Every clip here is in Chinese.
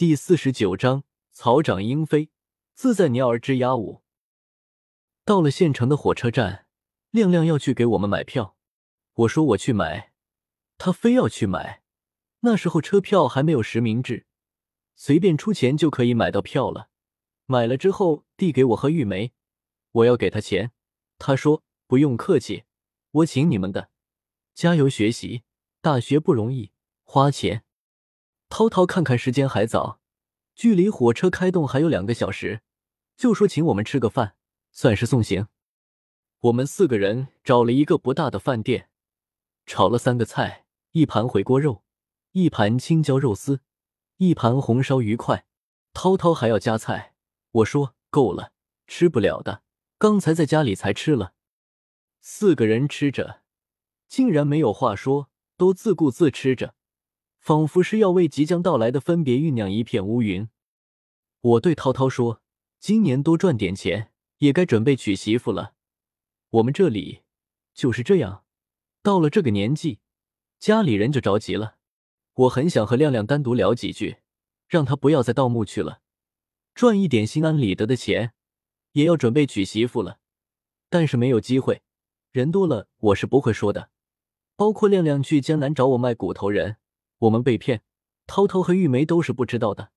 第四十九章草长莺飞，自在鸟儿之鸦舞。到了县城的火车站，亮亮要去给我们买票。我说我去买，他非要去买。那时候车票还没有实名制，随便出钱就可以买到票了。买了之后递给我和玉梅，我要给他钱，他说不用客气，我请你们的，加油学习，大学不容易，花钱。涛涛看看时间还早，距离火车开动还有两个小时，就说请我们吃个饭，算是送行。我们四个人找了一个不大的饭店，炒了三个菜，一盘回锅肉。一盘青椒肉丝，一盘红烧鱼块，涛涛还要加菜。我说够了，吃不了的，刚才在家里才吃了。四个人吃着，竟然没有话说，都自顾自吃着，仿佛是要为即将到来的分别酝酿一片乌云。我对涛涛说：“今年多赚点钱，也该准备娶媳妇了。我们这里就是这样，到了这个年纪，家里人就着急了。”我很想和亮亮单独聊几句，让他不要再盗墓去了，赚一点心安理得的钱，也要准备娶媳妇了。但是没有机会，人多了我是不会说的。包括亮亮去江南找我卖骨头人，我们被骗，涛涛和玉梅都是不知道的。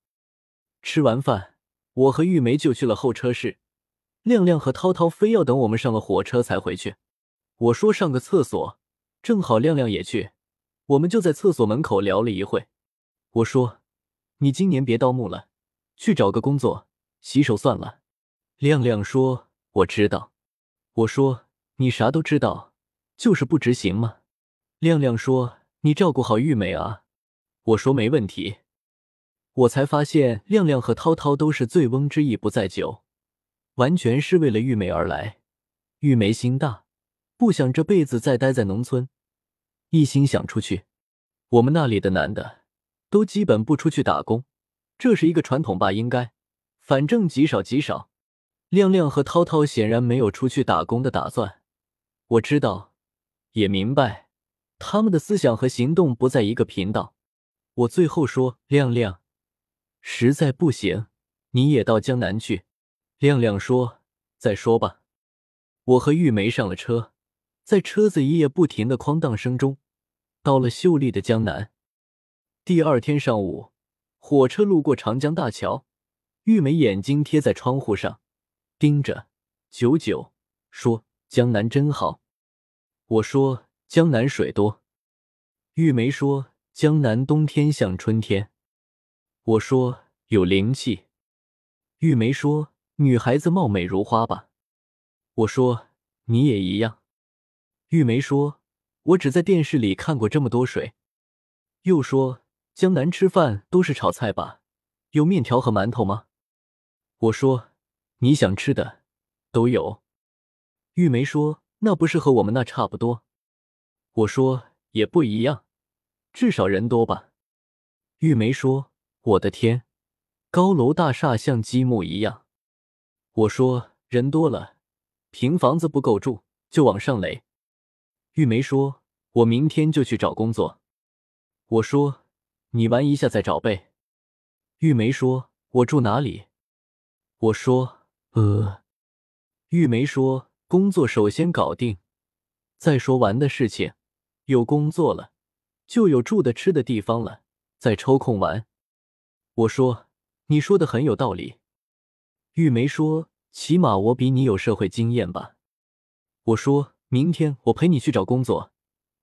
吃完饭，我和玉梅就去了候车室，亮亮和涛涛非要等我们上了火车才回去。我说上个厕所，正好亮亮也去。我们就在厕所门口聊了一会。我说：“你今年别盗墓了，去找个工作，洗手算了。”亮亮说：“我知道。”我说：“你啥都知道，就是不执行吗？”亮亮说：“你照顾好玉美啊。”我说：“没问题。”我才发现亮亮和涛涛都是醉翁之意不在酒，完全是为了玉梅而来。玉梅心大，不想这辈子再待在农村。一心想出去，我们那里的男的都基本不出去打工，这是一个传统吧？应该，反正极少极少。亮亮和涛涛显然没有出去打工的打算，我知道，也明白，他们的思想和行动不在一个频道。我最后说：“亮亮，实在不行，你也到江南去。”亮亮说：“再说吧。”我和玉梅上了车，在车子一夜不停的哐当声中。到了秀丽的江南。第二天上午，火车路过长江大桥，玉梅眼睛贴在窗户上，盯着九九，说：“江南真好。”我说：“江南水多。”玉梅说：“江南冬天像春天。”我说：“有灵气。”玉梅说：“女孩子貌美如花吧？”我说：“你也一样。”玉梅说。我只在电视里看过这么多水。又说江南吃饭都是炒菜吧？有面条和馒头吗？我说你想吃的都有。玉梅说那不是和我们那差不多？我说也不一样，至少人多吧。玉梅说我的天，高楼大厦像积木一样。我说人多了，平房子不够住，就往上垒。玉梅说：“我明天就去找工作。”我说：“你玩一下再找呗。”玉梅说：“我住哪里？”我说：“呃。”玉梅说：“工作首先搞定，再说玩的事情。有工作了，就有住的吃的地方了，再抽空玩。”我说：“你说的很有道理。”玉梅说：“起码我比你有社会经验吧？”我说。明天我陪你去找工作，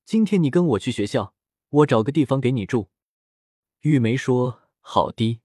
今天你跟我去学校，我找个地方给你住。玉梅说：“好的。”